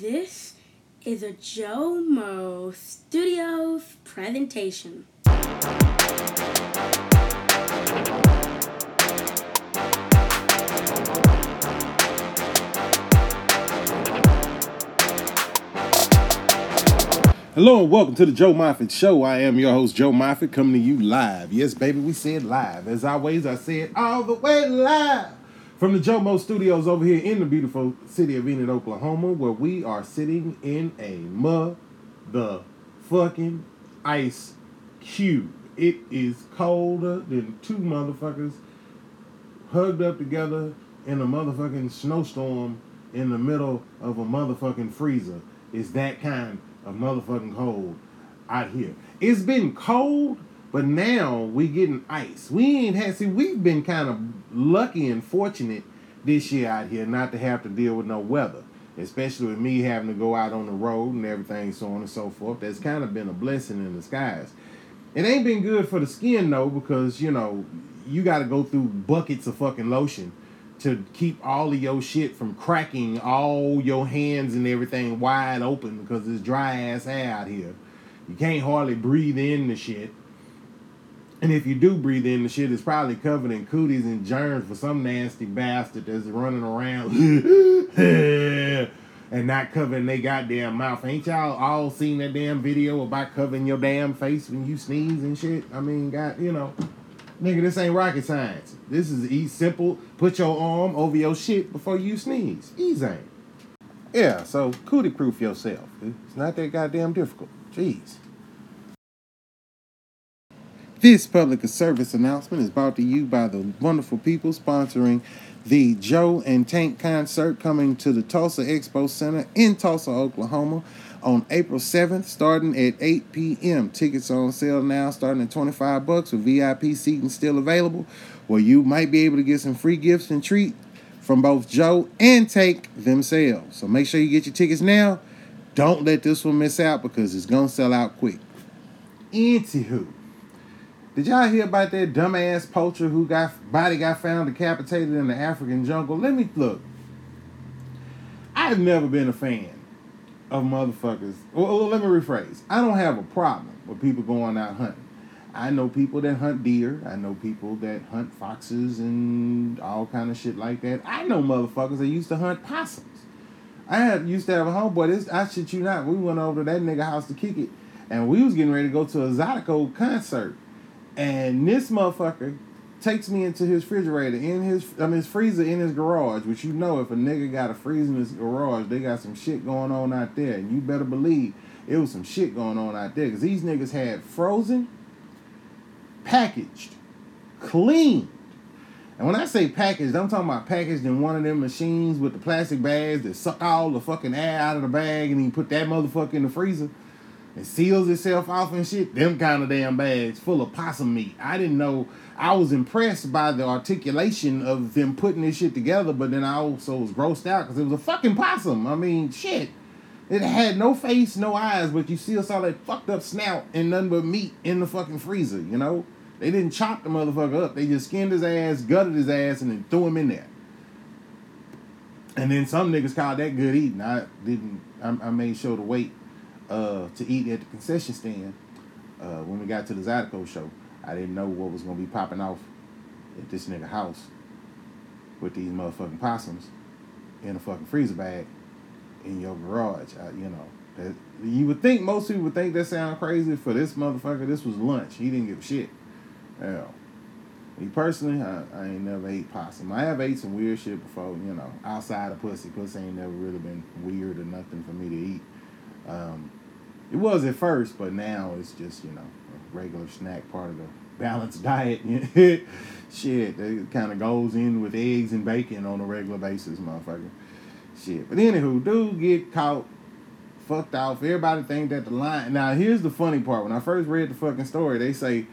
This is a Joe Mo Studios presentation. Hello and welcome to the Joe Moffett Show. I am your host, Joe Moffett, coming to you live. Yes, baby, we said live. As always, I said all the way live from the Joe Mo Studios over here in the beautiful city of Enid, Oklahoma, where we are sitting in a mother fucking ice cube. It is colder than two motherfuckers hugged up together in a motherfucking snowstorm in the middle of a motherfucking freezer. It's that kind of motherfucking cold out here. It's been cold, but now we getting ice. We ain't had see we've been kind of lucky and fortunate this year out here not to have to deal with no weather. Especially with me having to go out on the road and everything, so on and so forth. That's kind of been a blessing in disguise. It ain't been good for the skin though, because you know, you gotta go through buckets of fucking lotion to keep all of your shit from cracking all your hands and everything wide open because it's dry ass air out here. You can't hardly breathe in the shit. And if you do breathe in the shit, it's probably covered in cooties and germs for some nasty bastard that's running around and not covering their goddamn mouth. Ain't y'all all seen that damn video about covering your damn face when you sneeze and shit? I mean, God, you know. Nigga, this ain't rocket science. This is easy, simple. Put your arm over your shit before you sneeze. Easy. Yeah, so cootie proof yourself. It's not that goddamn difficult. Jeez. This public service announcement is brought to you by the wonderful people sponsoring the Joe and Tank concert coming to the Tulsa Expo Center in Tulsa, Oklahoma on April 7th, starting at 8 p.m. Tickets on sale now, starting at 25 bucks with VIP seating still available, where you might be able to get some free gifts and treat from both Joe and Tank themselves. So make sure you get your tickets now. Don't let this one miss out because it's gonna sell out quick. Anywho, did y'all hear about that dumbass poacher who got body got found decapitated in the African jungle? Let me look. I've never been a fan of motherfuckers. Well, let me rephrase. I don't have a problem with people going out hunting. I know people that hunt deer. I know people that hunt foxes and all kind of shit like that. I know motherfuckers that used to hunt possums. I had used to have a homeboy. This I shit you not. We went over to that nigga house to kick it, and we was getting ready to go to a Zydeco concert. And this motherfucker takes me into his refrigerator in his I mean his freezer in his garage, which you know if a nigga got a freezer in his garage, they got some shit going on out there. And you better believe it was some shit going on out there. Cause these niggas had frozen, packaged, cleaned. And when I say packaged, I'm talking about packaged in one of them machines with the plastic bags that suck all the fucking air out of the bag and then put that motherfucker in the freezer. It seals itself off and shit. Them kind of damn bags full of possum meat. I didn't know. I was impressed by the articulation of them putting this shit together, but then I also was grossed out because it was a fucking possum. I mean, shit. It had no face, no eyes, but you still saw that fucked up snout and nothing but meat in the fucking freezer, you know? They didn't chop the motherfucker up. They just skinned his ass, gutted his ass, and then threw him in there. And then some niggas called that good eating. I didn't, I, I made sure to wait uh, to eat at the concession stand uh, when we got to the Zydeco show. I didn't know what was gonna be popping off at this nigga house with these motherfucking possums in a fucking freezer bag in your garage. I, you know, that, you would think most people would think that sound crazy. For this motherfucker, this was lunch. He didn't give a shit. Hell. Me personally, I, I ain't never ate possum. I have ate some weird shit before, you know, outside of pussy. Pussy ain't never really been weird or nothing for me to eat. Um, it was at first, but now it's just, you know, a regular snack part of the balanced diet. Shit, it kind of goes in with eggs and bacon on a regular basis, motherfucker. Shit. But anywho, dude get caught, fucked off. Everybody think that the lion. Now, here's the funny part. When I first read the fucking story, they say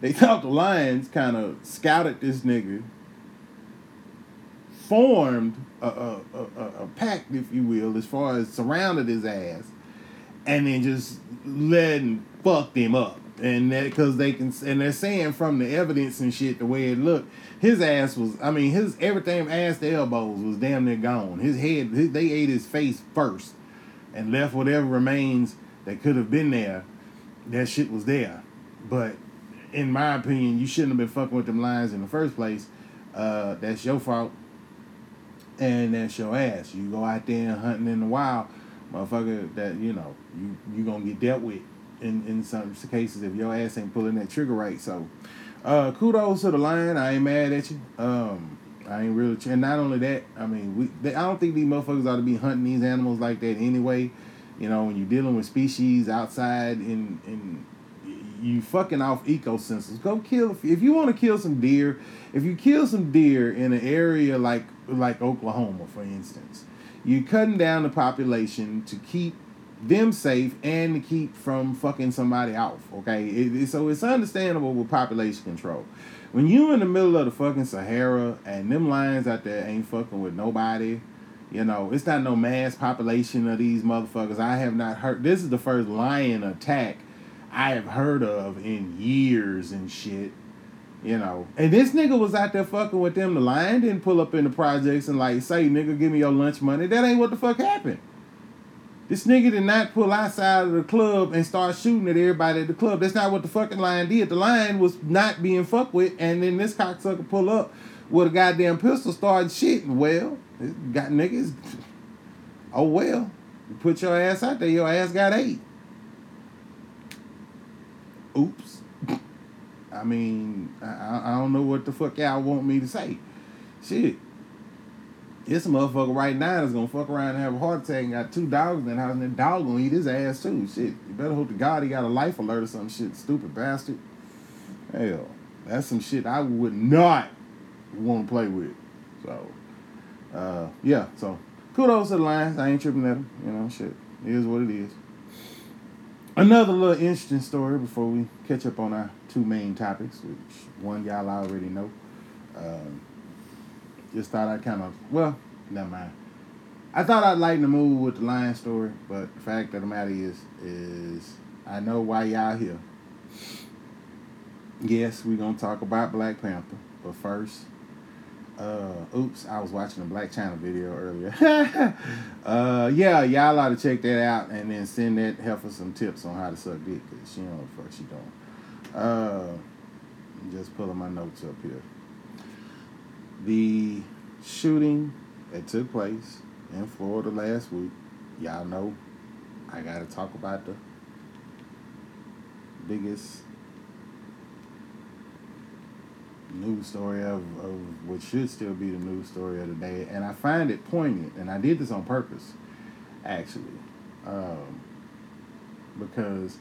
they thought the lions kind of scouted this nigga, formed a, a, a, a pact, if you will, as far as surrounded his ass and then just let and fucked him up. And that because they can, and they're saying from the evidence and shit, the way it looked, his ass was, I mean, his everything ass to elbows was damn near gone. His head, his, they ate his face first. and left whatever remains that could have been there. That shit was there, but in my opinion, you shouldn't have been fucking with them lions in the first place. Uh, that's your fault, and that's your ass. You go out there hunting in the wild, motherfucker. That you know you you gonna get dealt with in in some cases if your ass ain't pulling that trigger right. So, uh, kudos to the lion. I ain't mad at you. Um, I ain't really. And not only that, I mean, we. They, I don't think these motherfuckers ought to be hunting these animals like that anyway. You know, when you're dealing with species outside in in you fucking off ecosystems. Go kill if you want to kill some deer. If you kill some deer in an area like like Oklahoma, for instance, you're cutting down the population to keep them safe and to keep from fucking somebody off. Okay, it, it, so it's understandable with population control. When you in the middle of the fucking Sahara and them lions out there ain't fucking with nobody, you know, it's not no mass population of these motherfuckers. I have not heard. This is the first lion attack I have heard of in years and shit. You know, and this nigga was out there fucking with them. The lion didn't pull up in the projects and like say, "Nigga, give me your lunch money." That ain't what the fuck happened. This nigga did not pull outside of the club and start shooting at everybody at the club. That's not what the fucking lion did. The lion was not being fucked with, and then this cocksucker pull up with a goddamn pistol, started shitting. Well, got niggas. Oh well, you put your ass out there, your ass got ate. Oops. I mean, I, I don't know what the fuck y'all want me to say. Shit. This motherfucker right now is gonna fuck around and have a heart attack and got two dogs in the house and that dog gonna eat his ass too. Shit. You better hope to God he got a life alert or some shit, stupid bastard. Hell, that's some shit I would not want to play with. So, uh, yeah, so kudos to the Lions. I ain't tripping at them. You know, shit. It is what it is. Another little interesting story before we catch up on our two main topics, which one y'all already know. Um, just thought I'd kind of, well, never mind. I thought I'd lighten the mood with the lion story, but the fact of the matter is, is I know why y'all here. Yes, we're gonna talk about Black Panther, but first, uh, oops, I was watching a Blac Chyna video earlier. uh, yeah, y'all ought to check that out and then send that heifer some tips on how to suck dick, cause she don't know what the fuck she doing. Uh, just pulling my notes up here. The shooting that took place in Florida last week, y'all know I gotta talk about the biggest news story of, of what should still be the news story of the day. And I find it poignant, and I did this on purpose, actually. Um, because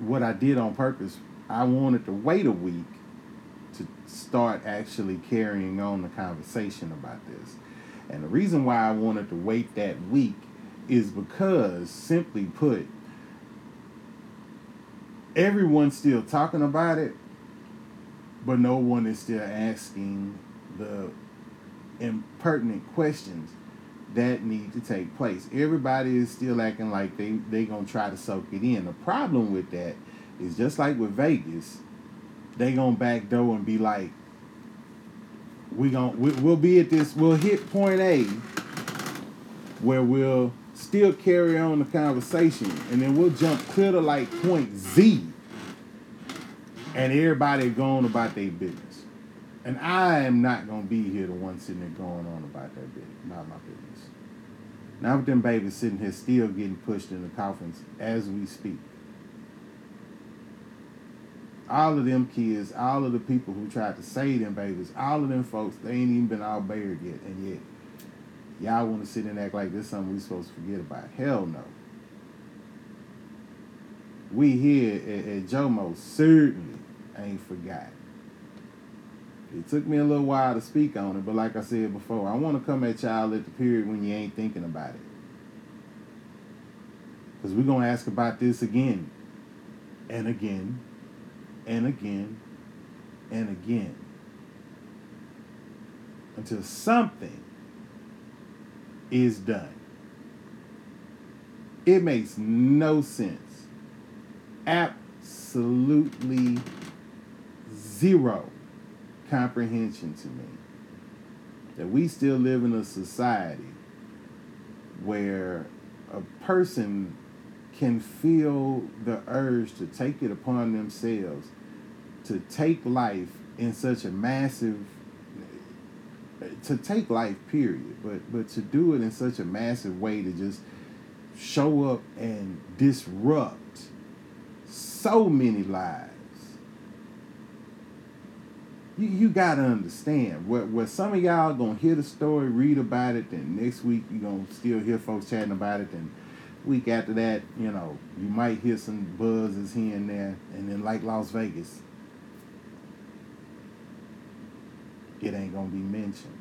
what I did on purpose, I wanted to wait a week to start actually carrying on the conversation about this. And the reason why I wanted to wait that week is because, simply put, everyone's still talking about it, but no one is still asking the impertinent questions that need to take place. Everybody is still acting like they they gonna try to soak it in. The problem with that is just like with Vegas, they gonna backdoor and be like, we gonna we, we'll be at this we'll hit point A where we'll still carry on the conversation and then we'll jump clear to like point Z and everybody going about their business. And I am not gonna be here the one sitting there going on about that business, not my business. Now with them babies sitting here still getting pushed in the coffins as we speak. All of them kids, all of the people who tried to save them babies, all of them folks, they ain't even been all buried yet, and yet y'all want to sit and act like this something we supposed to forget about. Hell no. We here at, at Jomo certainly ain't forgot. It took me a little while to speak on it, but like I said before, I want to come at y'all at the period when you ain't thinking about it. Because we're going to ask about this again and again and again and again until something is done. It makes no sense. Absolutely zero comprehension to me. That we still live in a society where a person can feel the urge to take it upon themselves to take life in such a massive to take life period but but to do it in such a massive way to just show up and disrupt so many lives you, you gotta understand where, where some of y'all gonna hear the story read about it then next week you gonna still hear folks chatting about it and week after that you know you might hear some buzzes here and there and then like las vegas it ain't gonna be mentioned.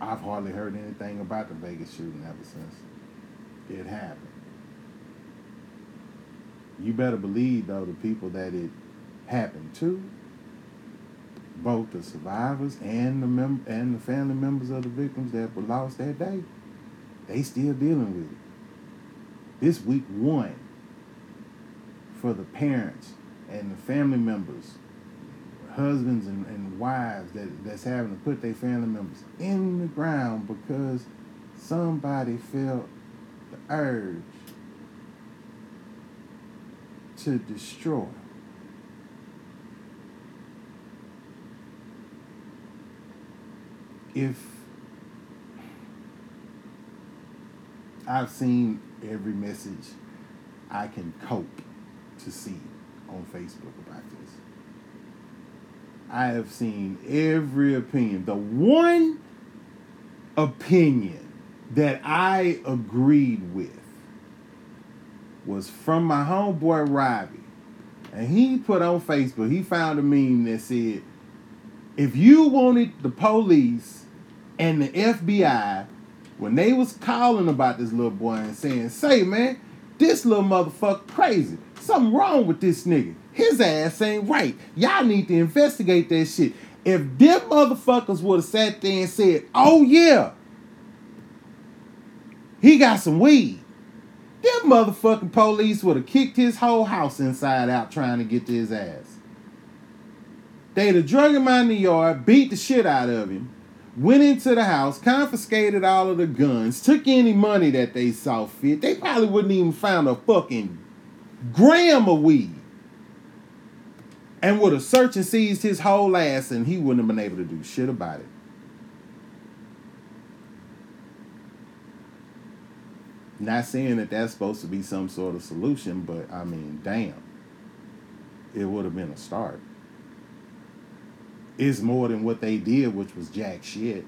I've hardly heard anything about the Vegas shooting ever since it happened. You better believe though the people that it happened to, both the survivors and the mem- and the family members of the victims that were lost that day, they still dealing with it. This week one for the parents and the family members husbands and, and wives that, that's having to put their family members in the ground because somebody felt the urge to destroy. If I've seen every message I can cope to see on Facebook about this. I have seen every opinion. The one opinion that I agreed with was from my homeboy Robbie. And he put on Facebook, he found a meme that said, if you wanted the police and the FBI, when they was calling about this little boy and saying, say man, this little motherfucker crazy. Something wrong with this nigga. His ass ain't right. Y'all need to investigate that shit. If them motherfuckers would have sat there and said, oh yeah, he got some weed. Them motherfucking police would have kicked his whole house inside out trying to get to his ass. They'd have drug him out in the yard, beat the shit out of him, went into the house, confiscated all of the guns, took any money that they saw fit. They probably wouldn't even found a fucking gram of weed and would have searched and seized his whole ass, and he wouldn't have been able to do shit about it. Not saying that that's supposed to be some sort of solution, but I mean, damn, it would have been a start. It's more than what they did, which was jack shit.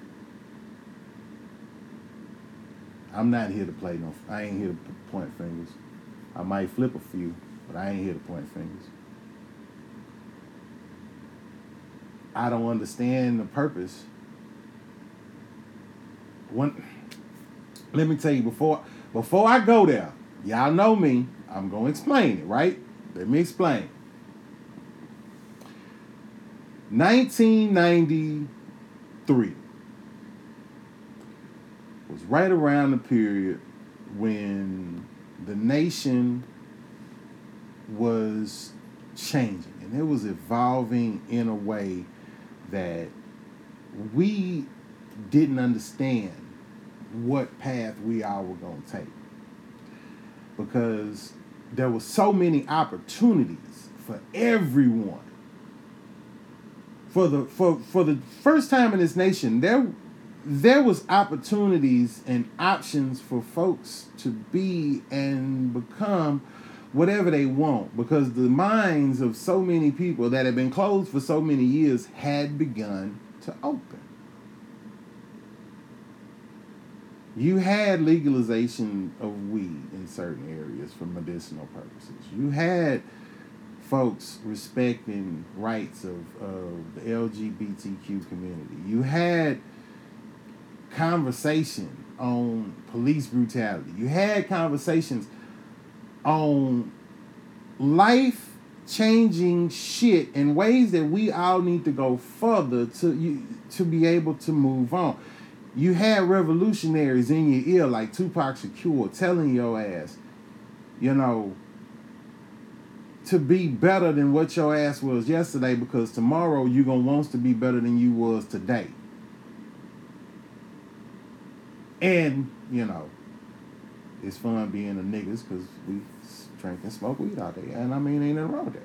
I'm not here to play no. I ain't here to point fingers. I might flip a few, but I ain't here to point fingers. I don't understand the purpose. One, let me tell you before before I go there, y'all know me. I'm gonna explain it, right? Let me explain. 1993 was right around the period when the nation was changing and it was evolving in a way that we didn't understand what path we all were going to take. Because there were so many opportunities for everyone for the for for the first time in this nation there there was opportunities and options for folks to be and become whatever they want because the minds of so many people that had been closed for so many years had begun to open. You had legalization of weed in certain areas for medicinal purposes. You had folks respecting rights of, of the LGBTQ community. You had conversation on police brutality. You had conversations on life changing shit in ways that we all need to go further to you to be able to move on. You had revolutionaries in your ear like Tupac Shakur telling your ass, you know, to be better than what your ass was yesterday because tomorrow you're gonna want to be better than you was today. And, you know, it's fun being a niggas because we drink and smoke weed all day. And I mean, ain't nothing wrong with that.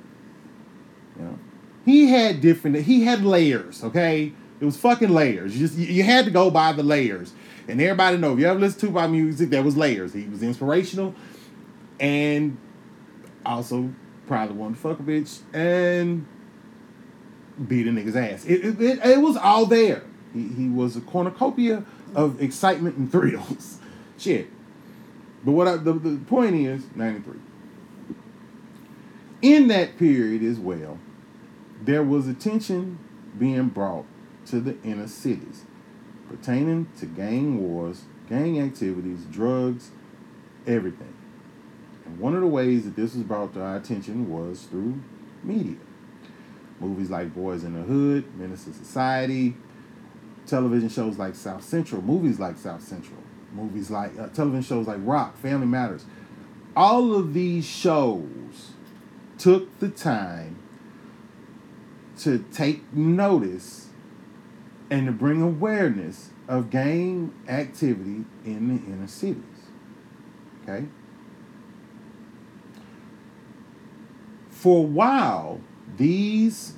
You know, he had different. He had layers. Okay, it was fucking layers. You just you had to go by the layers. And everybody know if you ever listen to my music, there was layers. He was inspirational, and also probably wanted to fuck a bitch and beat a nigga's ass. It, it, it, it was all there. He, he was a cornucopia of excitement and thrills. Shit. But what I, the, the point is, 93. In that period as well, there was attention being brought to the inner cities pertaining to gang wars, gang activities, drugs, everything. One of the ways that this was brought to our attention was through media. Movies like Boys in the Hood, to Society, television shows like South Central, movies like South Central, movies like uh, television shows like Roc, Family Matters. All of these shows took the time to take notice and to bring awareness of gang activity in the inner cities. Okay? For a while, these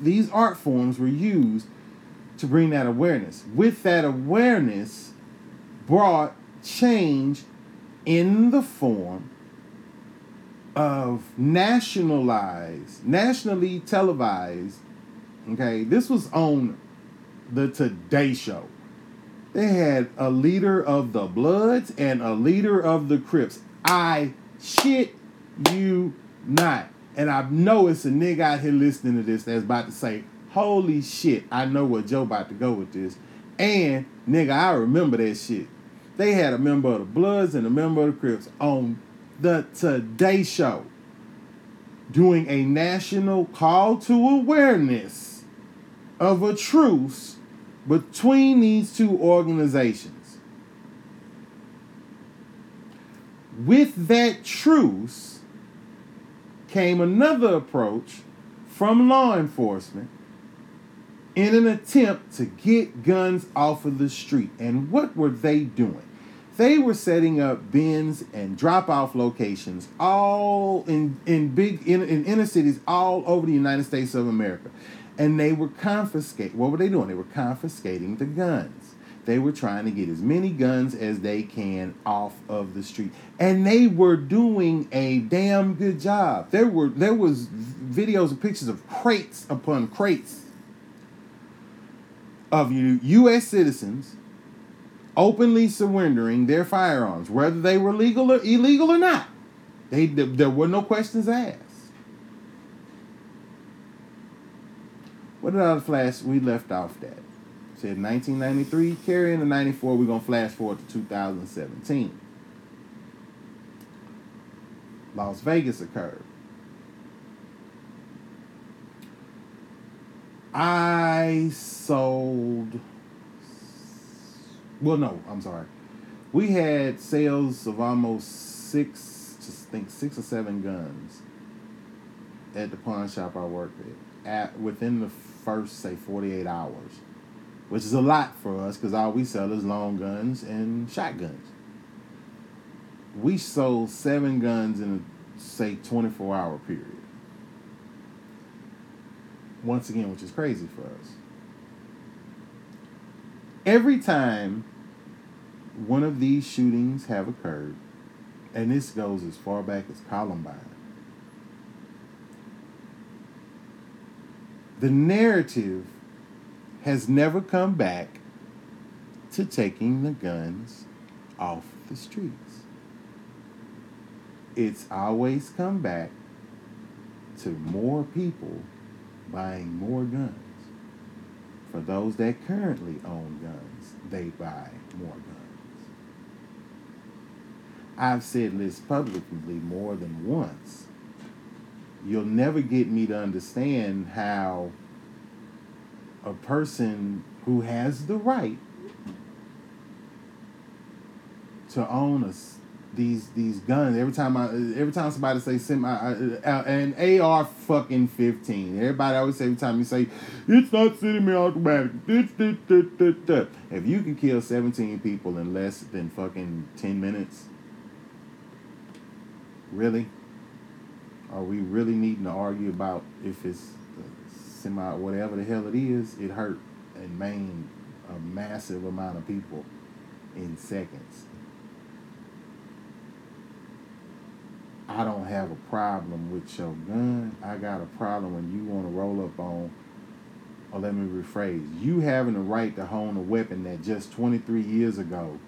these art forms were used to bring that awareness. With that awareness brought change in the form of nationalized, nationally televised. Okay, this was on the Today Show. They had a leader of the Bloods and a leader of the Crips. I shit you not. And I know it's a nigga out here listening to this that's about to say, Holy shit, I know where Joe about to go with this. And nigga, I remember that shit. They had a member of the Bloods and a member of the Crips on the Today Show doing a national call to awareness of a truce between these two organizations. With that truce came another approach from law enforcement in an attempt to get guns off of the street. And what were they doing? They were setting up bins and drop off locations all in, in big in, in inner cities all over the United States of America. And they were confiscating what were they doing? They were confiscating the guns. They were trying to get as many guns as they can off of the street. And they were doing a damn good job. There were there was videos and pictures of crates upon crates of US citizens openly surrendering their firearms, whether they were legal or illegal or not. They, there were no questions asked. What did I flash? We left off that. Said 1993, carry the 94. We're going to flash forward to 2017. Las Vegas occurred. I sold well, no, I'm sorry. We had sales of almost six, just think six or seven guns at the pawn shop I worked at, at within the first say 48 hours, which is a lot for us because all we sell is long guns and shotguns. We sold seven guns in a say 24 hour period. Once again, which is crazy for us. Every time one of these shootings have occurred, and this goes as far back as Columbine. The narrative has never come back to taking the guns off the streets. It's always come back to more people buying more guns. For those that currently own guns, they buy more guns. I've said this publicly more than once. You'll never get me to understand how a person who has the right to own a these these guns. Every time I every time somebody say semi uh, an AR fucking fifteen. Everybody always say every time you say it's not semi-automatic. If you can kill seventeen people in less than fucking ten minutes, really? Are we really needing to argue about if it's semi whatever the hell it is? It hurt and maimed a massive amount of people in seconds. I don't have a problem with your gun. I got a problem when you want to roll up on, or let me rephrase, you having the right to own a weapon that just 23 years ago,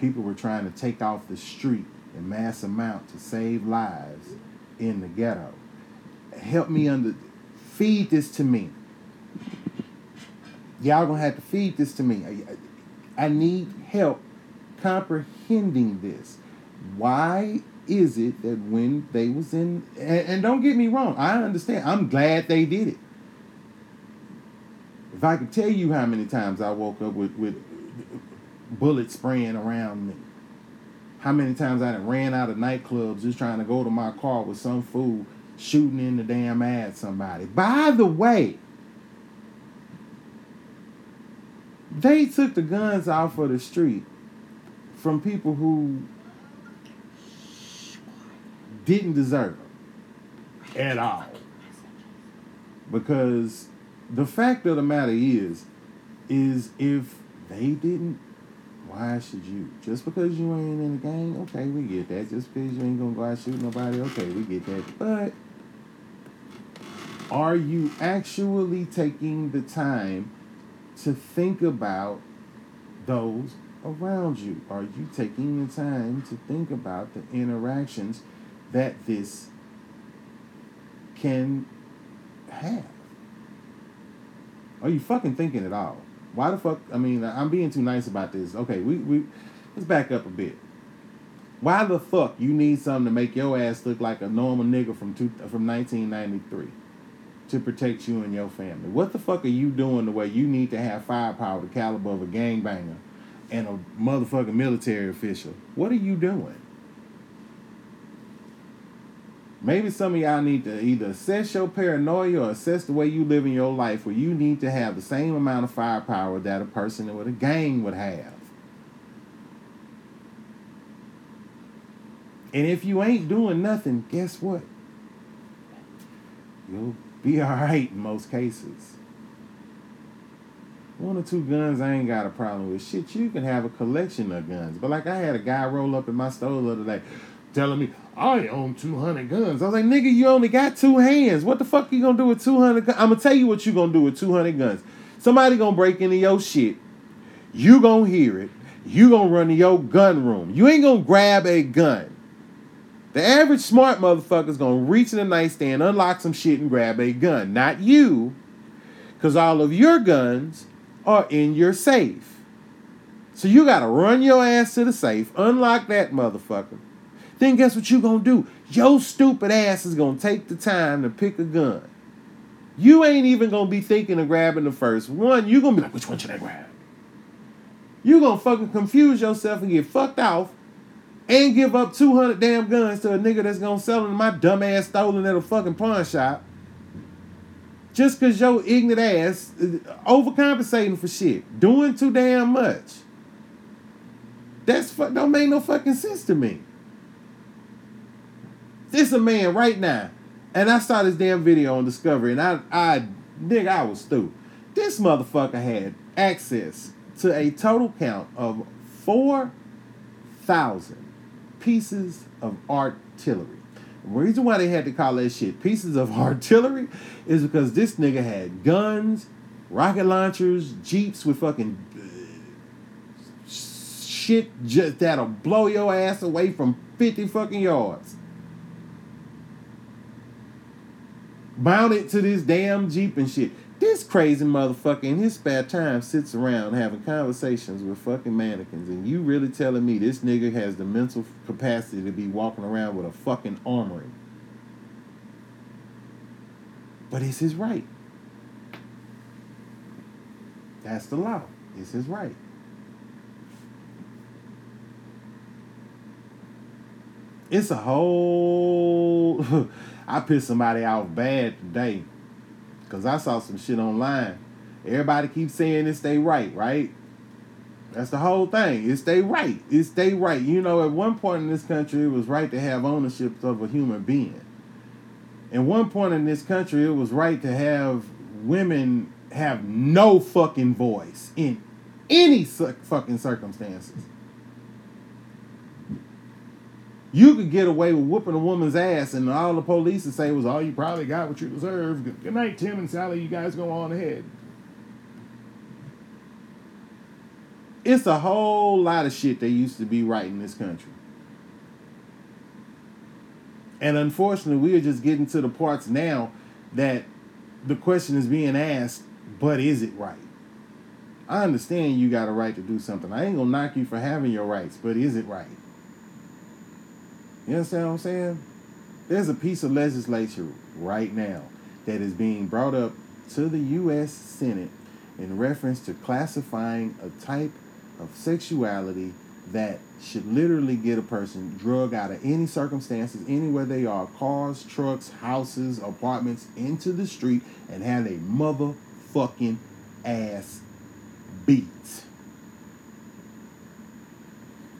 people were trying to take off the street in mass amount to save lives in the ghetto. Help me under, feed this to me. Y'all gonna have to feed this to me. I, I need help comprehending this. Why is it that when they was in and, and, don't get me wrong, I understand. I'm glad they did it. If I could tell you how many times I woke up with, with bullets spraying around me, how many times I ran out of nightclubs just trying to go to my car with some fool shooting in the damn ad somebody. By the way, they took the guns off of the street from people who didn't deserve them at all. Because the fact of the matter is, is if they didn't, why should you? Just because you ain't in the gang, okay, we get that. Just because you ain't gonna go out shoot nobody, okay, we get that. But are you actually taking the time to think about those around you? Are you taking the time to think about the interactions that this can have? Are you fucking thinking at all? Why the fuck? I mean, I'm being too nice about this. Okay, we, we let's back up a bit. Why the fuck you need something to make your ass look like a normal nigga from two, from 1993 to protect you and your family? What the fuck are you doing the way you need to have firepower the caliber of a gangbanger and a motherfucking military official? What are you doing? Maybe some of y'all need to either assess your paranoia or assess the way you live in your life where you need to have the same amount of firepower that a person with a gang would have. And if you ain't doing nothing, guess what? You'll be alright in most cases. One or two guns I ain't got a problem with. Shit, you can have a collection of guns. But like I had a guy roll up in my store the other day telling me, I own 200 guns. I was like, nigga, you only got two hands. What the fuck you gonna do with 200 guns? I'm gonna tell you what you gonna do with 200 guns. Somebody gonna break into your shit. You gonna hear it. You gonna run to your gun room. You ain't gonna grab a gun. The average smart motherfucker's gonna reach in the nightstand, unlock some shit, and grab a gun. Not you. Because all of your guns are in your safe. So you gotta run your ass to the safe, unlock that motherfucker then guess what you gonna do? Your stupid ass is gonna take the time to pick a gun. You ain't even gonna be thinking of grabbing the first one. You gonna be like, which one should I grab? You gonna fucking confuse yourself and get fucked off and give up 200 damn guns to a nigga that's gonna sell them my dumb ass stolen at a fucking pawn shop. Just cause your ignorant ass overcompensating for shit. Doing too damn much. That's don't make no fucking sense to me. This a man right now. And I saw this damn video on Discovery, and I, I, nigga, I was stupid. This motherfucker had access to a total count of 4,000 pieces of artillery. The reason why they had to call that shit pieces of artillery is because this nigga had guns, rocket launchers, jeeps with fucking uh, shit just that'll blow your ass away from 50 fucking yards. mounted to this damn Jeep and shit. This crazy motherfucker in his spare time sits around having conversations with fucking mannequins, and you really telling me this nigga has the mental capacity to be walking around with a fucking armory? But it's his right. That's the law. It's his right. it's a whole. I pissed somebody off bad today because I saw some shit online. Everybody keeps saying it's they right, right? That's the whole thing. It's they right. It's they right. You know, at one point in this country, it was right to have ownership of a human being. At one point in this country, it was right to have women have no fucking voice in any fucking circumstances. You could get away with whooping a woman's ass, and all the police would say was, "Oh, you probably got what you deserve." Good good night, Tim and Sally. You guys go on ahead. It's a whole lot of shit they used to be right in this country. And unfortunately, we are just getting to the parts now that the question is being asked, but is it right? I understand you got a right to do something. I ain't gonna knock you for having your rights, but is it right? You understand what I'm saying? There's a piece of legislature right now that is being brought up to the U.S. Senate in reference to classifying a type of sexuality that should literally get a person drug out of any circumstances, anywhere they are cars, trucks, houses, apartments into the street and have a motherfucking ass beat.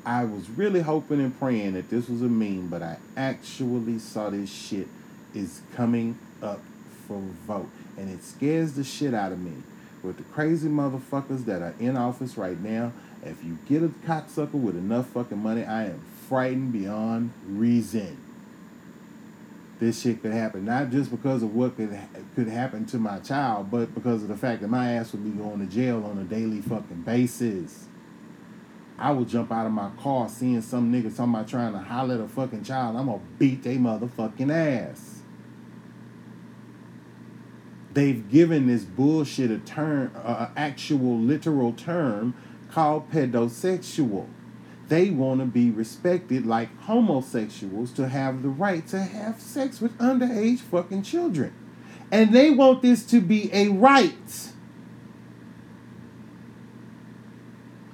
I was really hoping and praying that this was a meme, but I actually saw this shit is coming up for vote. And it scares the shit out of me. With the crazy motherfuckers that are in office right now, if you get a cocksucker with enough fucking money, I am frightened beyond reason. This shit could happen not just because of what could could happen to my child, but because of the fact that my ass would be going to jail on a daily fucking basis. I will jump out of my car seeing some nigga about trying to holler at a fucking child. I'm gonna beat they motherfucking ass. They've given this bullshit a term, uh, actual literal term called pedosexual. They want to be respected like homosexuals to have the right to have sex with underage fucking children. And they want this to be a right.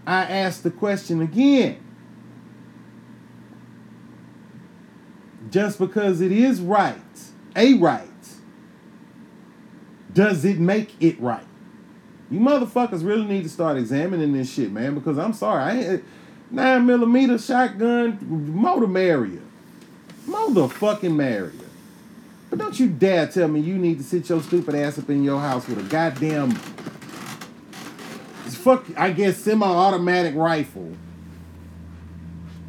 I ask the question again. Just because it is right, a right, does it make it right? You motherfuckers really need to start examining this shit, man, because I'm sorry. I ain't, nine millimeter shotgun, motor. Motherfucking Maria. But don't you dare tell me you need to sit your stupid ass up in your house with a goddamn fuck I guess semi-automatic rifle.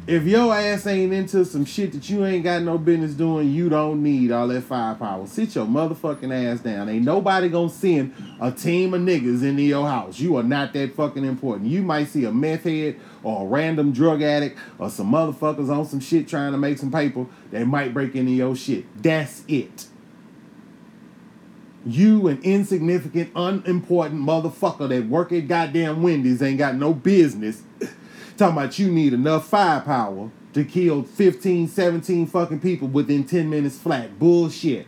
If your ass ain't into some shit that you ain't got no business doing, you don't need all that firepower. Sit your motherfucking ass down. Ain't nobody gonna send a team of niggas into your house. You are not that fucking important. You might see a meth head or a random drug addict or some motherfuckers on some shit trying to make some paper. They might break into your shit. That's it. You, an insignificant, unimportant motherfucker that work at goddamn Wendy's, ain't got no business. Talking about you need enough firepower to kill 15, 17 fucking people within 10 minutes flat. Bullshit.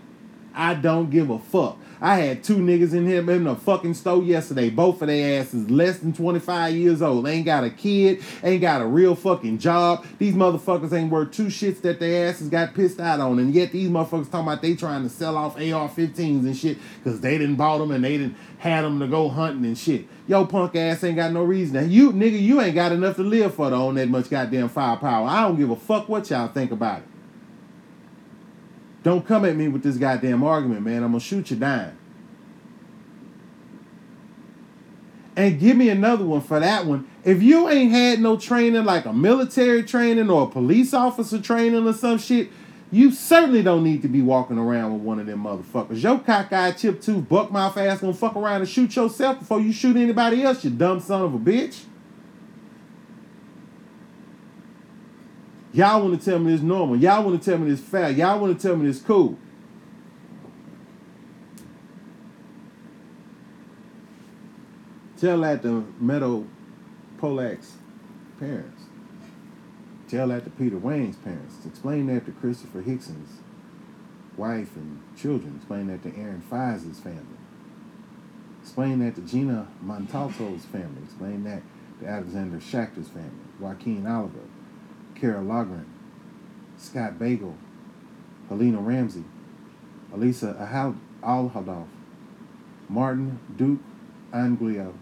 I don't give a fuck. I had two niggas in here in the fucking store yesterday. Both of their asses less than 25 years old. They Ain't got a kid, ain't got a real fucking job. These motherfuckers ain't worth two shits that their asses got pissed out on. And yet these motherfuckers talking about they trying to sell off AR-15s and shit because they didn't bought them and they didn't had them to go hunting and shit. Yo, punk ass ain't got no reason. Now, you, nigga, you ain't got enough to live for to own that much goddamn firepower. I don't give a fuck what y'all think about it. Don't come at me with this goddamn argument, man. I'm gonna shoot you down. And give me another one for that one. If you ain't had no training like a military training or a police officer training or some shit, you certainly don't need to be walking around with one of them motherfuckers. Your cockeyed chip tooth buck mouth ass gonna fuck around and shoot yourself before you shoot anybody else, you dumb son of a bitch. Y'all want to tell me it's normal. Y'all want to tell me it's fair. Y'all want to tell me it's cool. Tell that to Meadow Pollack's parents. Tell that to Peter Wayne's parents. Explain that to Christopher Hixon's wife and children. Explain that to Aaron Feis's family. Explain that to Gina Montalto's family. Explain that to Alexander Schachter's family. Joaquin Oliver. Cara Loughran. Scott Beigel, Helena Ramsay, Elisa Ahal Al Martin Duque Angulo,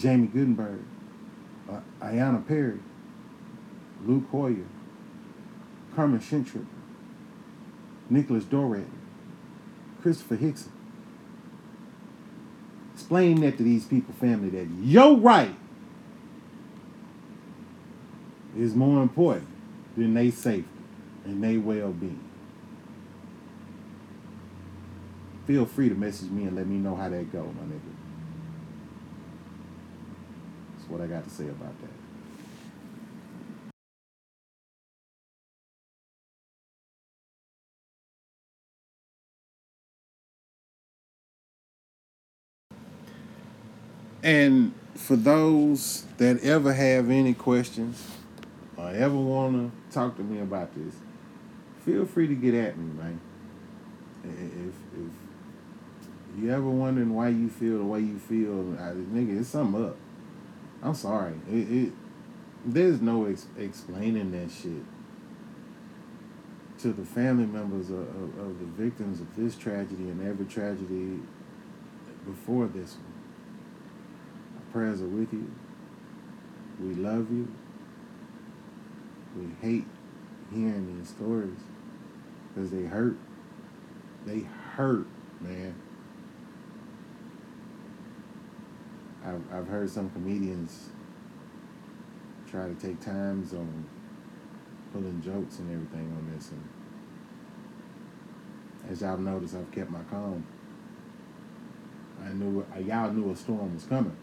Jaime Guttenberg, uh, Ayanna Perry, Luke Hoyer, Carmen Shintrick, Nicholas Dworet, Christopher Hixon. Explain that to these people, family, that your right is more important than their safety and their well-being. Feel free to message me and let me know how that go, my nigga. That's what I got to say about that. And for those that ever have any questions or ever want to talk to me about this, feel free to get at me, man. If if you ever wondering why you feel the way you feel, I, nigga, it's something up. I'm sorry. It, it there's no ex- explaining that shit to the family members of, of, of the victims of this tragedy and every tragedy before this one Our prayers are with you. We love you. We hate hearing these stories because they hurt. They hurt, man. I've, I've heard some comedians try to take times on pulling jokes and everything on this. And as y'all notice, I've kept my calm. I knew y'all knew a storm was coming.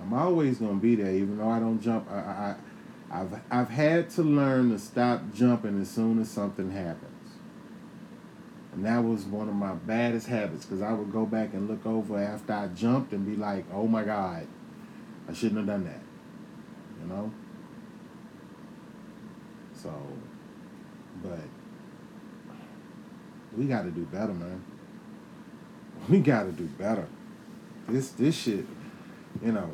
I'm always gonna be there, even though I don't jump. I, I, I've I've had to learn to stop jumping as soon as something happens, and that was one of my baddest habits because I would go back and look over after I jumped and be like, "Oh my God, I shouldn't have done that," you know. So, but we got to do better, man. We got to do better. This this shit, you know.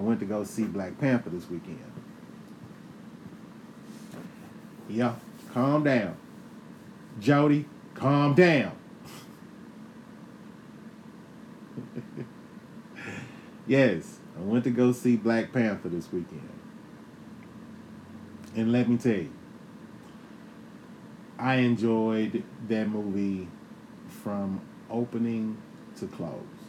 I went to go see Black Panther this weekend. Yeah, calm down. Jody, calm down. yes, I went to go see Black Panther this weekend. And let me tell you, I enjoyed that movie from opening to close.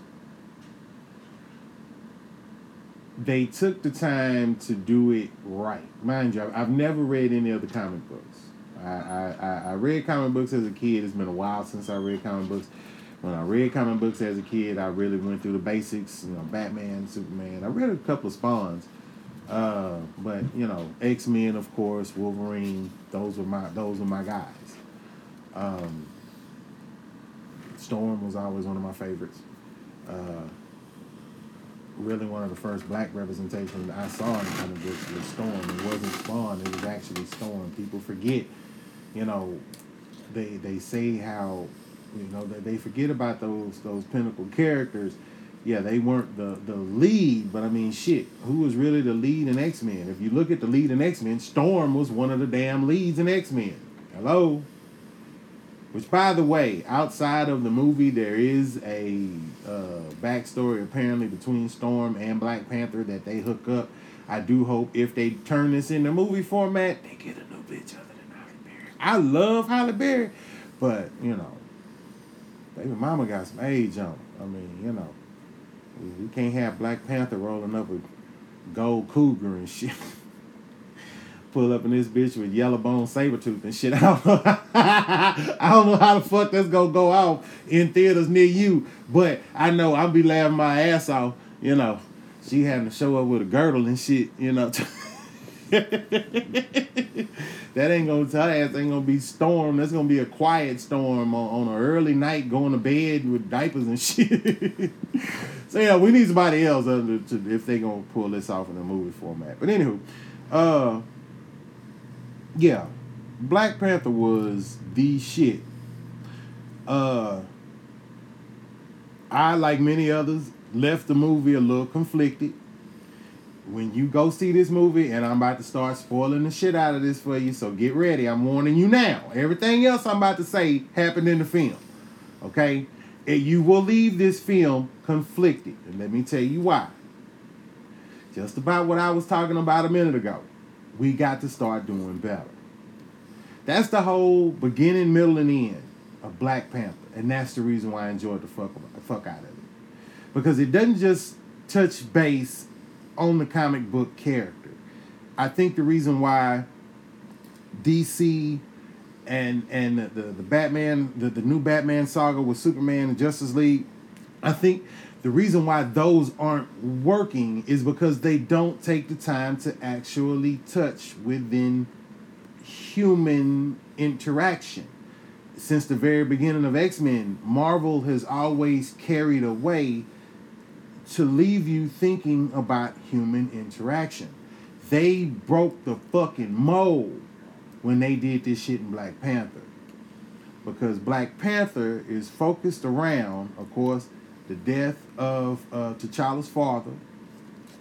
They took the time to do it right. Mind you, I've never read any of the comic books. I, I, I read comic books as a kid. It's been a while since I read comic books. When I read comic books as a kid, I really went through the basics. You know, Batman, Superman. I read a couple of Spawns, uh, but you know, X Men, of course, Wolverine. Those were my those were my guys. Um, Storm was always one of my favorites. Uh, really one of the first black representations I saw in comic books was Storm. It wasn't Spawn, it was actually Storm. People forget, you know, they they say how, you know, that they forget about those those pinnacle characters. Yeah, they weren't the the lead, but I mean, shit, who was really the lead in X Men? If you look at the lead in X Men, Storm was one of the damn leads in X Men. Hello. Which, by the way, outside of the movie, there is a uh, backstory apparently between Storm and Black Panther that they hook up. I do hope if they turn this into movie format, they get a new bitch other than Halle Berry. I love Halle Berry, but you know, baby mama got some age on. I mean, you know, we can't have Black Panther rolling up with gold cougar and shit. pull up in this bitch with yellow bone saber tooth and shit. I don't know. I don't know how the fuck that's gonna go off in theaters near you, but I know I'll be laughing my ass off. You know, she having to show up with a girdle and shit. You know. that ain't gonna tell ass ain't gonna be storm. That's gonna be a quiet storm on, on an early night going to bed with diapers and shit. so yeah, we need somebody else to, if they gonna pull this off in a movie format. But anywho, uh, yeah, Black Panther was the shit. Uh, I like many others left the movie a little conflicted. When you go see this movie, and I'm about to start spoiling the shit out of this for you, so get ready. I'm warning you now. Everything else I'm about to say happened in the film. Okay? And you will leave this film conflicted. And let me tell you why. Just about what I was talking about a minute ago. We got to start doing better. That's the whole beginning, middle, and end of Black Panther. And that's the reason why I enjoyed the fuck, fuck out of it. Because it doesn't just touch base on the comic book character. I think the reason why DC and and the, the, the Batman, the, the new Batman saga with Superman and Justice League, I think the reason why those aren't working is because they don't take the time to actually touch within human interaction. Since the very beginning of X Men, Marvel has always carried a way to leave you thinking about human interaction. They broke the fucking mold when they did this shit in Black Panther. Because Black Panther is focused around, of course, the death of uh, T'Challa's father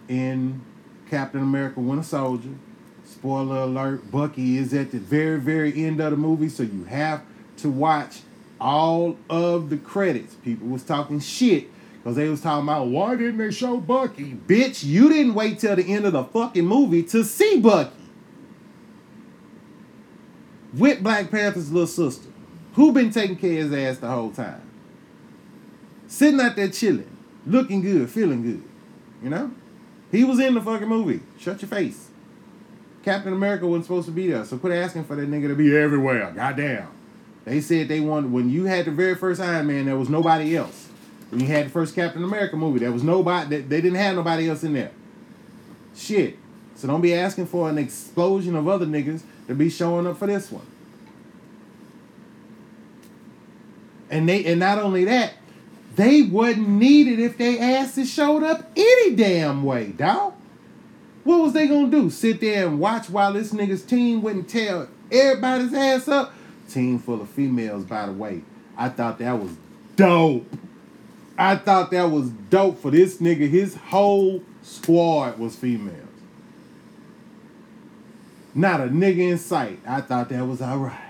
in Captain America Winter Soldier. Spoiler alert, Bucky is at the very, very end of the movie, so you have to watch all of the credits. People was talking shit because they was talking about why didn't they show Bucky? Bitch, you didn't wait till the end of the fucking movie to see Bucky. With Black Panther's little sister. Who been taking care of his ass the whole time? Sitting out there chilling, looking good, feeling good. You know? He was in the fucking movie. Shut your face. Captain America wasn't supposed to be there, so quit asking for that nigga to be everywhere. Goddamn. They said they wanted when you had the very first Iron Man, there was nobody else. When you had the first Captain America movie, there was nobody. They didn't have nobody else in there. Shit. So don't be asking for an explosion of other niggas to be showing up for this one. And they and not only that, they wouldn't need it if they asses showed up any damn way, dog. What was they gonna do? Sit there and watch while this nigga's team wouldn't tell everybody's ass up? Team full of females, by the way. I thought that was dope. I thought that was dope for this nigga. His whole squad was females. Not a nigga in sight. I thought that was alright.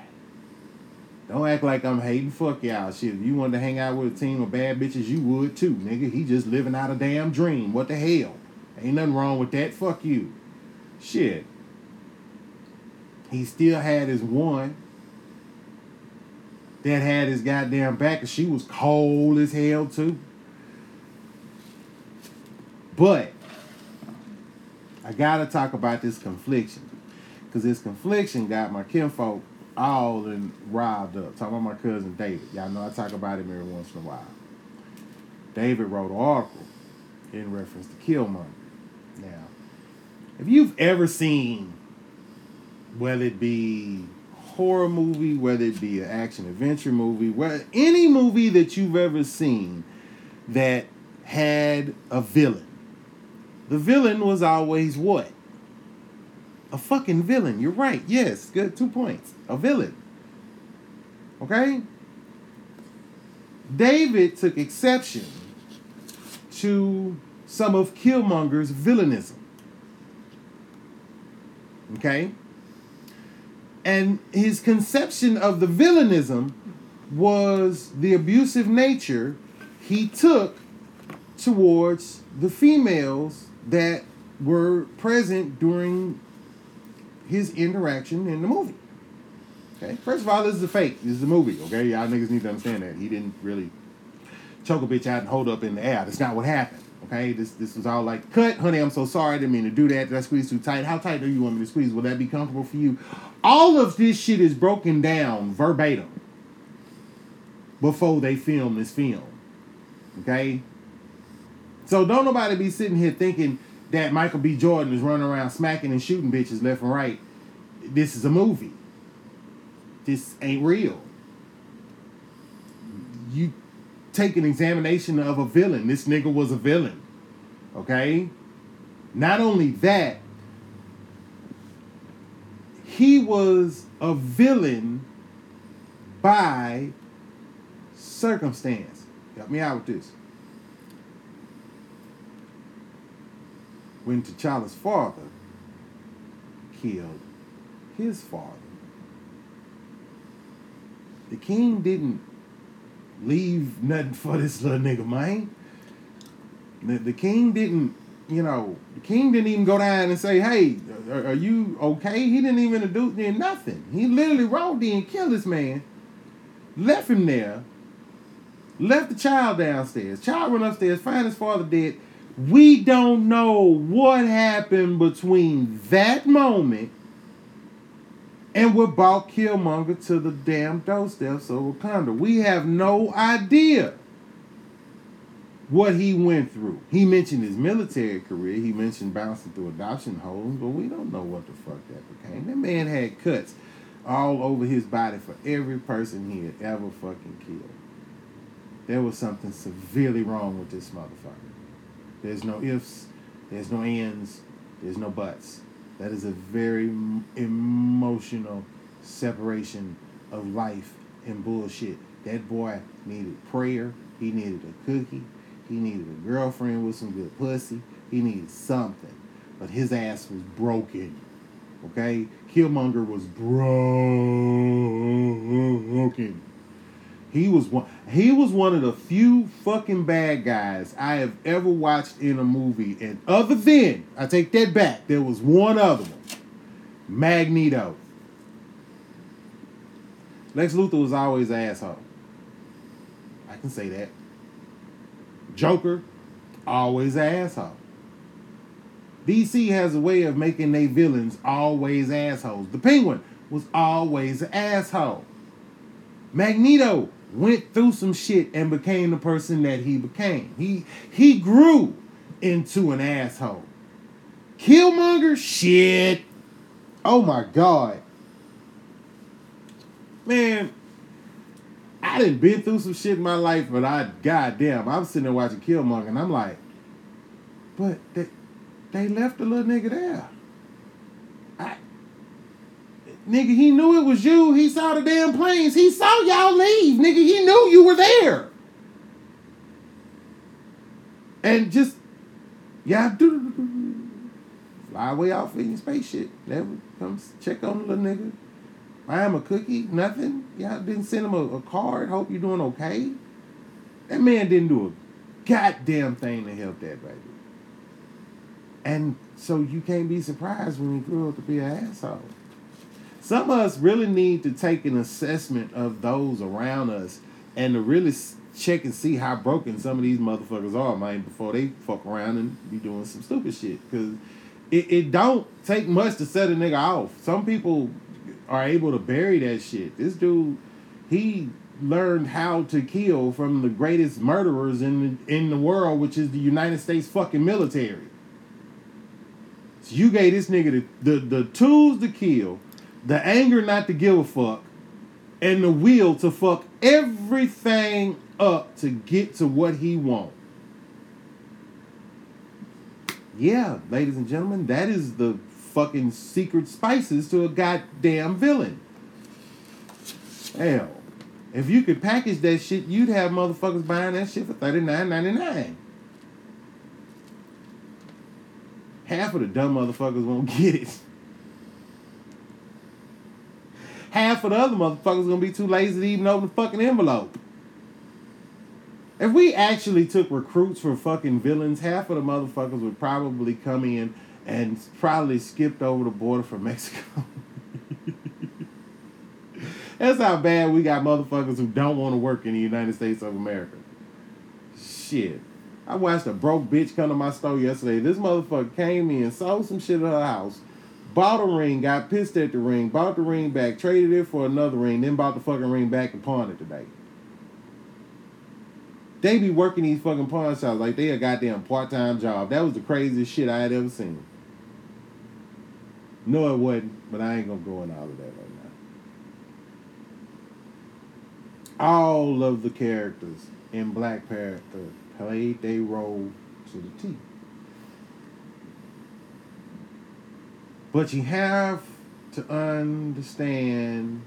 Don't act like I'm hating. Fuck y'all. Shit, if you wanted to hang out with a team of bad bitches, you would too, nigga. He just living out a damn dream. What the hell? Ain't nothing wrong with that. Fuck you. Shit. He still had his one that had his goddamn back, and she was cold as hell too. But I gotta talk about this confliction. Cause this confliction got my kinfolk all and riled up. Talking about my cousin David. Y'all know I talk about him every once in a while. David wrote an article in reference to Killmonger. Now, if you've ever seen, whether it be horror movie, whether it be an action adventure movie, whether any movie that you've ever seen that had a villain, the villain was always what? A fucking villain. You're right. Yes, good. Two points. A villain. Okay? David took exception to some of Killmonger's villainism. Okay? And his conception of the villainism was the abusive nature he took towards the females that were present during his interaction in the movie. Okay, first of all, this is a fake. This is a movie. Okay, y'all niggas need to understand that he didn't really choke a bitch out and hold up in the air. That's not what happened. Okay, this this was all like cut, honey. I'm so sorry. I didn't mean to do that. Did I squeeze too tight? How tight do you want me to squeeze? Will that be comfortable for you? All of this shit is broken down verbatim before they film this film. Okay, so don't nobody be sitting here thinking that Michael B. Jordan is running around smacking and shooting bitches left and right. This is a movie. This ain't real. You take an examination of a villain. This nigga was a villain. Okay? Not only that, he was a villain by circumstance. Help me out with this. when T'Challa's father killed his father. The king didn't leave nothing for this little nigga, man. The, the king didn't, you know, the king didn't even go down and say, hey, are, are you okay? He didn't even do nothing. He literally rode in killed this man, left him there, left the child downstairs. Child went upstairs, found his father dead. We don't know what happened between that moment and what brought Killmonger to the damn doorsteps of Wakanda. We have no idea what he went through. He mentioned his military career. He mentioned bouncing through adoption homes, but we don't know what the fuck that became. That man had cuts all over his body for every person he had ever fucking killed. There was something severely wrong with this motherfucker. There's no ifs, there's no ands, there's no buts. That is a very emotional separation of life and bullshit. That boy needed prayer. He needed a cookie. He needed a girlfriend with some good pussy. He needed something. But his ass was broken. Okay? Killmonger was broken. He was one. He was one of the few fucking bad guys I have ever watched in a movie. And other than, I take that back. There was one other one, Magneto. Lex Luthor was always an asshole. I can say that. Joker, always an asshole. DC has a way of making their villains always assholes. The Penguin was always an asshole. Magneto went through some shit and became the person that he became. He he grew into an asshole. Killmonger, shit. Oh my god. Man, I didn't been through some shit in my life, but I goddamn, I'm sitting there watching Killmonger and I'm like, but they they left the little nigga there. Nigga, he knew it was you. He saw the damn planes. He saw y'all leave. Nigga, he knew you were there. And just, yeah, fly away off in your spaceship. Never comes check on the little nigga. Buy him a cookie, nothing. Y'all didn't send him a, a card. Hope you're doing okay. That man didn't do a goddamn thing to help that baby. And so you can't be surprised when he grew up to be an asshole. Some of us really need to take an assessment of those around us and to really check and see how broken some of these motherfuckers are, man, before they fuck around and be doing some stupid shit. Because it, it don't take much to set a nigga off. Some people are able to bury that shit. This dude, he learned how to kill from the greatest murderers in the, in the world, which is the United States fucking military. So you gave this nigga the, the, the tools to kill the anger not to give a fuck, and the will to fuck everything up to get to what he want. Yeah, ladies and gentlemen, that is the fucking secret spices to a goddamn villain. Hell, if you could package that shit, you'd have motherfuckers buying that shit for thirty nine ninety nine. Half of the dumb motherfuckers won't get it. Half of the other motherfuckers gonna be too lazy to even open the fucking envelope. If we actually took recruits for fucking villains, half of the motherfuckers would probably come in and probably skipped over the border from Mexico. That's how bad we got motherfuckers who don't want to work in the United States of America. Shit. I watched a broke bitch come to my store yesterday. This motherfucker came in, sold some shit at her house, bought a ring, got pissed at the ring, bought the ring back, traded it for another ring, then bought the fucking ring back and pawned it today. They be working these fucking pawn shops like they a goddamn part time job. That was the craziest shit I had ever seen. No, it wasn't, but I ain't gonna go into all of that right now. All of the characters in Black Panther played their role to the T. But you have to understand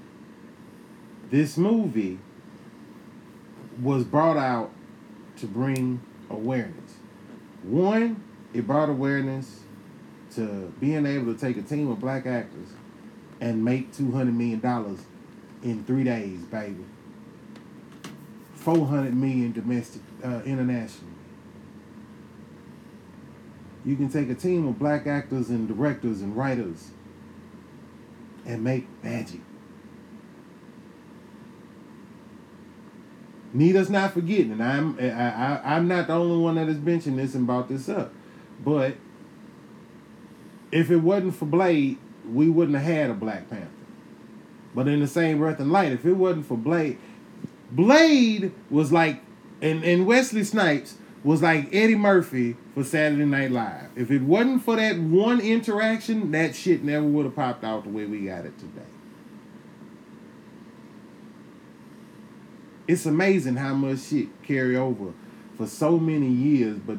this movie was brought out to bring awareness. One, it brought awareness to being able to take a team of black actors and make two hundred million dollars in three days, baby. Four hundred million domestic, uh, internationally. You can take a team of black actors and directors and writers and make magic. Need us not forgetting, and I'm I, I, I'm not the only one that is benching this and brought this up, but if it wasn't for Blade, we wouldn't have had a Black Panther. But in the same breath and light, if it wasn't for Blade, Blade was like, and, and Wesley Snipes was like Eddie Murphy for Saturday Night Live. If it wasn't for that one interaction, that shit never would have popped out the way we got it today. It's amazing how much shit carry over for so many years, but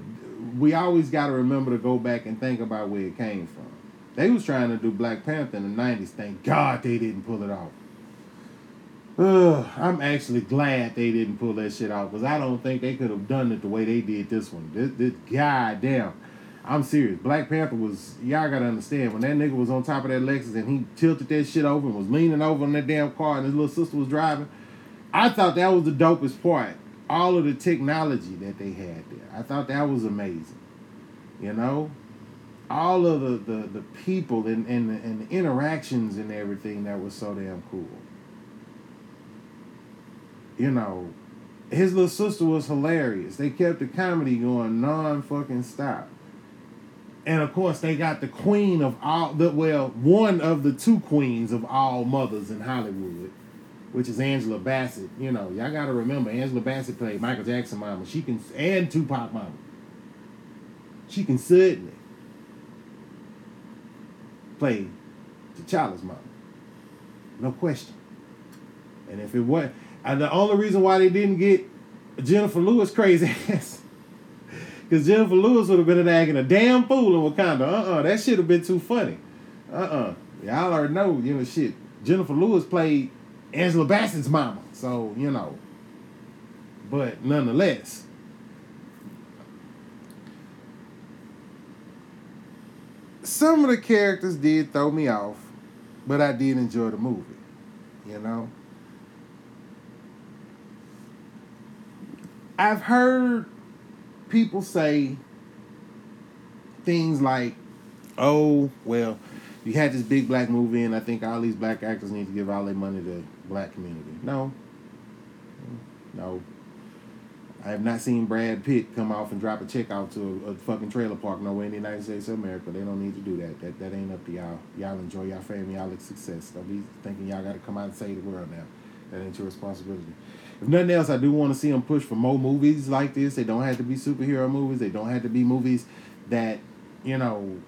we always got to remember to go back and think about where it came from. They was trying to do Black Panther in the '90s. Thank God they didn't pull it off. Ugh, I'm actually glad they didn't pull that shit off because I don't think they could have done it the way they did this one. This, this goddamn, I'm serious. Black Panther was y'all gotta understand when that nigga was on top of that Lexus and he tilted that shit over and was leaning over on that damn car and his little sister was driving. I thought that was the dopest part. All of the technology that they had there. I thought that was amazing. You know? All of the, the, the people and, and, the, and the interactions and everything that was so damn cool. You know, his little sister was hilarious. They kept the comedy going non fucking stop. And of course, they got the queen of all the well, one of the two queens of all mothers in Hollywood which is Angela Bassett. You know, y'all gotta remember Angela Bassett played Michael Jackson mama. She can and Tupac mama. She can certainly play T'Challa's mama. No question. And if it was and the only reason why they didn't get Jennifer Lewis crazy ass. Because Jennifer Lewis would have been acting a damn fool in Wakanda. Uh-uh. That should have been too funny. Uh-uh. Y'all already know, you know, shit. Jennifer Lewis played Angela Bassett's mama. So, you know. But nonetheless. Some of the characters did throw me off, but I did enjoy the movie. You know? I've heard people say things like, oh, well, you had this big black movie, and I think all these black actors need to give all their money to black community. No. No. I have not seen Brad Pitt come off and drop a check out to a, a, fucking trailer park nowhere in the United States of America. They don't need to do that. That that ain't up to y'all. Y'all enjoy y'all fame, y'all success. Don't be thinking y'all got to come out and save the world now. That ain't your responsibility. If nothing else, I do want to see them push for more movies like this. They don't have to be superhero movies. They don't have to be movies that, you know,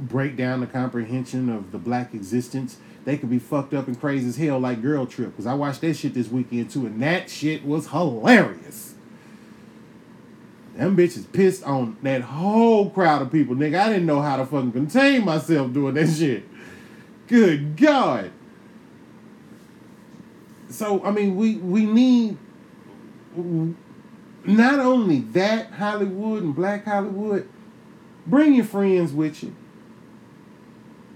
break down the comprehension of the black existence they could be fucked up and crazy as hell like Girl Trip. Because I watched that shit this weekend too, and that shit was hilarious. Them bitches pissed on that whole crowd of people. Nigga, I didn't know how to fucking contain myself doing that shit. Good God. So, I mean, we, we need not only that Hollywood and black Hollywood, bring your friends with you.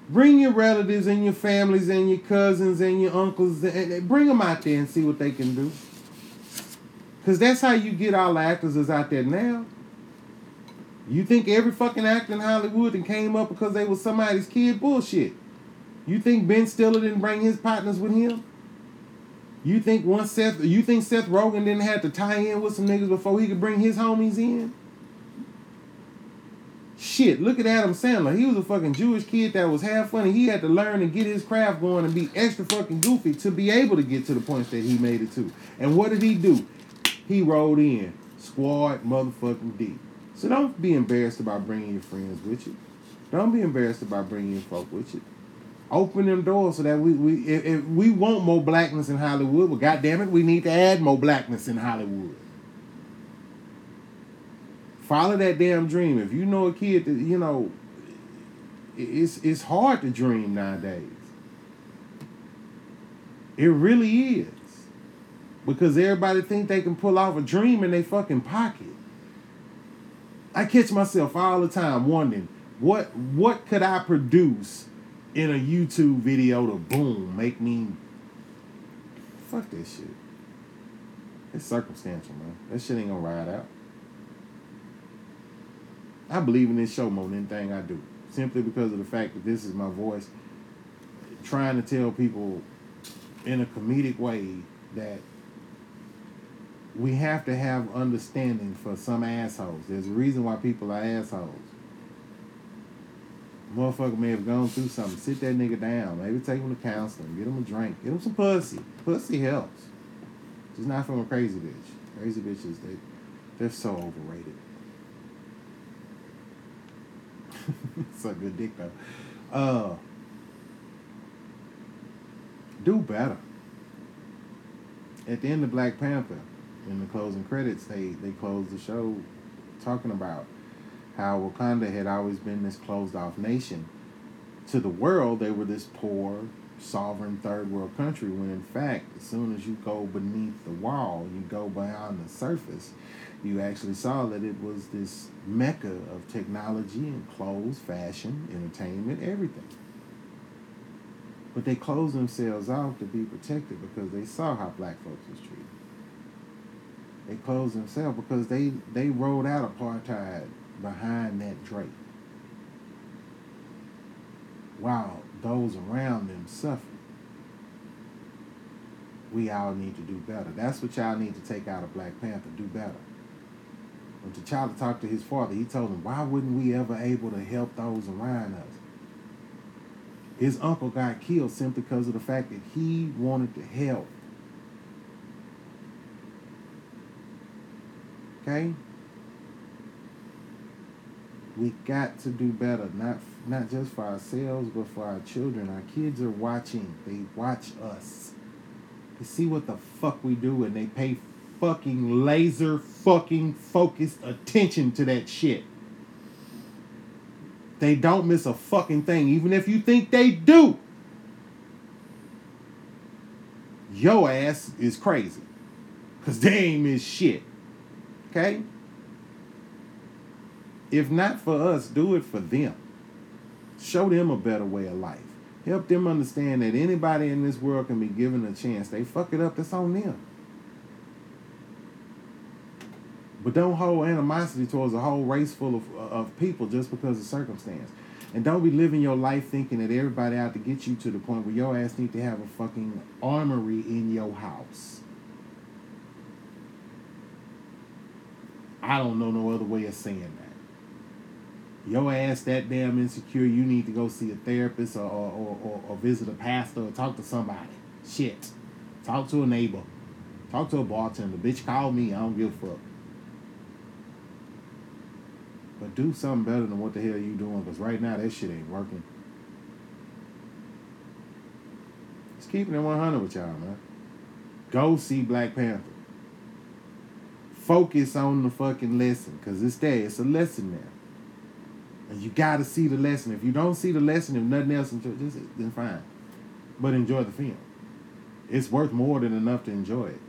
Bring your relatives and your families and your cousins and your uncles and bring them out there and see what they can do. Cause that's how you get all the actors is out there now. You think every fucking actor in Hollywood and came up because they was somebody's kid? Bullshit. You think Ben Stiller didn't bring his partners with him? You think once Seth you think Seth Rogen didn't have to tie in with some niggas before he could bring his homies in? Shit, look at Adam Sandler. He was a fucking Jewish kid that was half funny. He had to learn and get his craft going and be extra fucking goofy to be able to get to the points that he made it to. And what did he do? He rolled in squad motherfucking deep. So don't be embarrassed about bringing your friends with you. Don't be embarrassed about bringing your folk with you. Open them doors so that we we if, if we want more blackness in Hollywood, but goddamn it, we need to add more blackness in Hollywood. Follow that damn dream. If you know a kid that you know, it's it's hard to dream nowadays. It really is. Because everybody think they can pull off a dream in their fucking pocket. I catch myself all the time wondering, What what could I produce in a YouTube video to boom make me fuck this shit? It's circumstantial, man. That shit ain't gonna ride out. I believe in this show more than anything I do. Simply because of the fact that this is my voice trying to tell people in a comedic way that we have to have understanding for some assholes. There's a reason why people are assholes. Motherfucker may have gone through something. Sit that nigga down. Maybe take him to counseling. Get him a drink. Get him some pussy. Pussy helps. Just not from a crazy bitch. Crazy bitches, they they're so overrated. it's a good dick though. Uh do better. At the end of Black Panther, in the closing credits, they they closed the show talking about how Wakanda had always been this closed off nation. To the world, they were this poor, sovereign third world country when in fact, as soon as you go beneath the wall, you go beyond the surface, you actually saw that it was this mecca of technology and clothes, fashion, entertainment, everything. But they closed themselves off to be protected because they saw how black folks was treated. They closed themselves because they, they rolled out apartheid behind that drape. While those around them suffer. We all need to do better. That's what y'all need to take out of Black Panther. Do better. When T'Challa talked to his father, he told him, why wouldn't we ever able to help those around us? His uncle got killed simply because of the fact that he wanted to help. Okay? We got to do better, not not just for ourselves, but for our children. Our kids are watching. They watch us. They see what the fuck we do and they pay fucking laser fucking focused attention to that shit. They don't miss a fucking thing, even if you think they do. Your ass is crazy. Because they ain't miss shit. Okay? If not for us, do it for them. Show them a better way of life. Help them understand that anybody in this world can be given a chance. They fuck it up, that's on them. But don't hold animosity towards a whole race full of, uh, of people just because of circumstance. And don't be living your life thinking that everybody out to get you to the point where your ass need to have a fucking armory in your house. I don't know no other way of saying that. Your ass that damn insecure, you need to go see a therapist or, or, or, or visit a pastor or talk to somebody. Shit. Talk to a neighbor. Talk to a bartender. Bitch, call me. I don't give a fuck. But do something better than what the hell you doing, because right now that shit ain't working. Just keeping it 100 with y'all, man. Go see Black Panther. Focus on the fucking lesson, because it's there. It's a lesson there. And you gotta see the lesson. If you don't see the lesson, if nothing else, then fine. But enjoy the film. It's worth more than enough to enjoy it.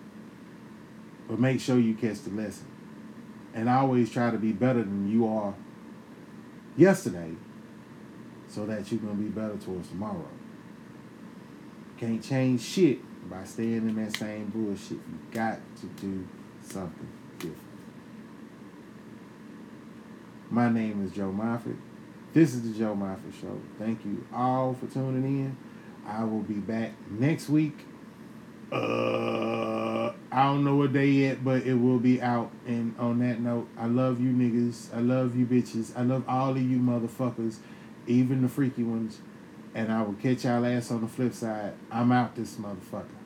But make sure you catch the lesson and always try to be better than you are yesterday so that you can be better towards tomorrow. Can't change shit by staying in that same bullshit. You got to do something different. My name is Joe Moffett. This is the Joe Moffett Show. Thank you all for tuning in. I will be back next week. Uh, I don't know what day yet, but it will be out. And on that note, I love you niggas. I love you bitches. I love all of you motherfuckers, even the freaky ones. And I will catch y'all ass on the flip side. I'm out this motherfucker.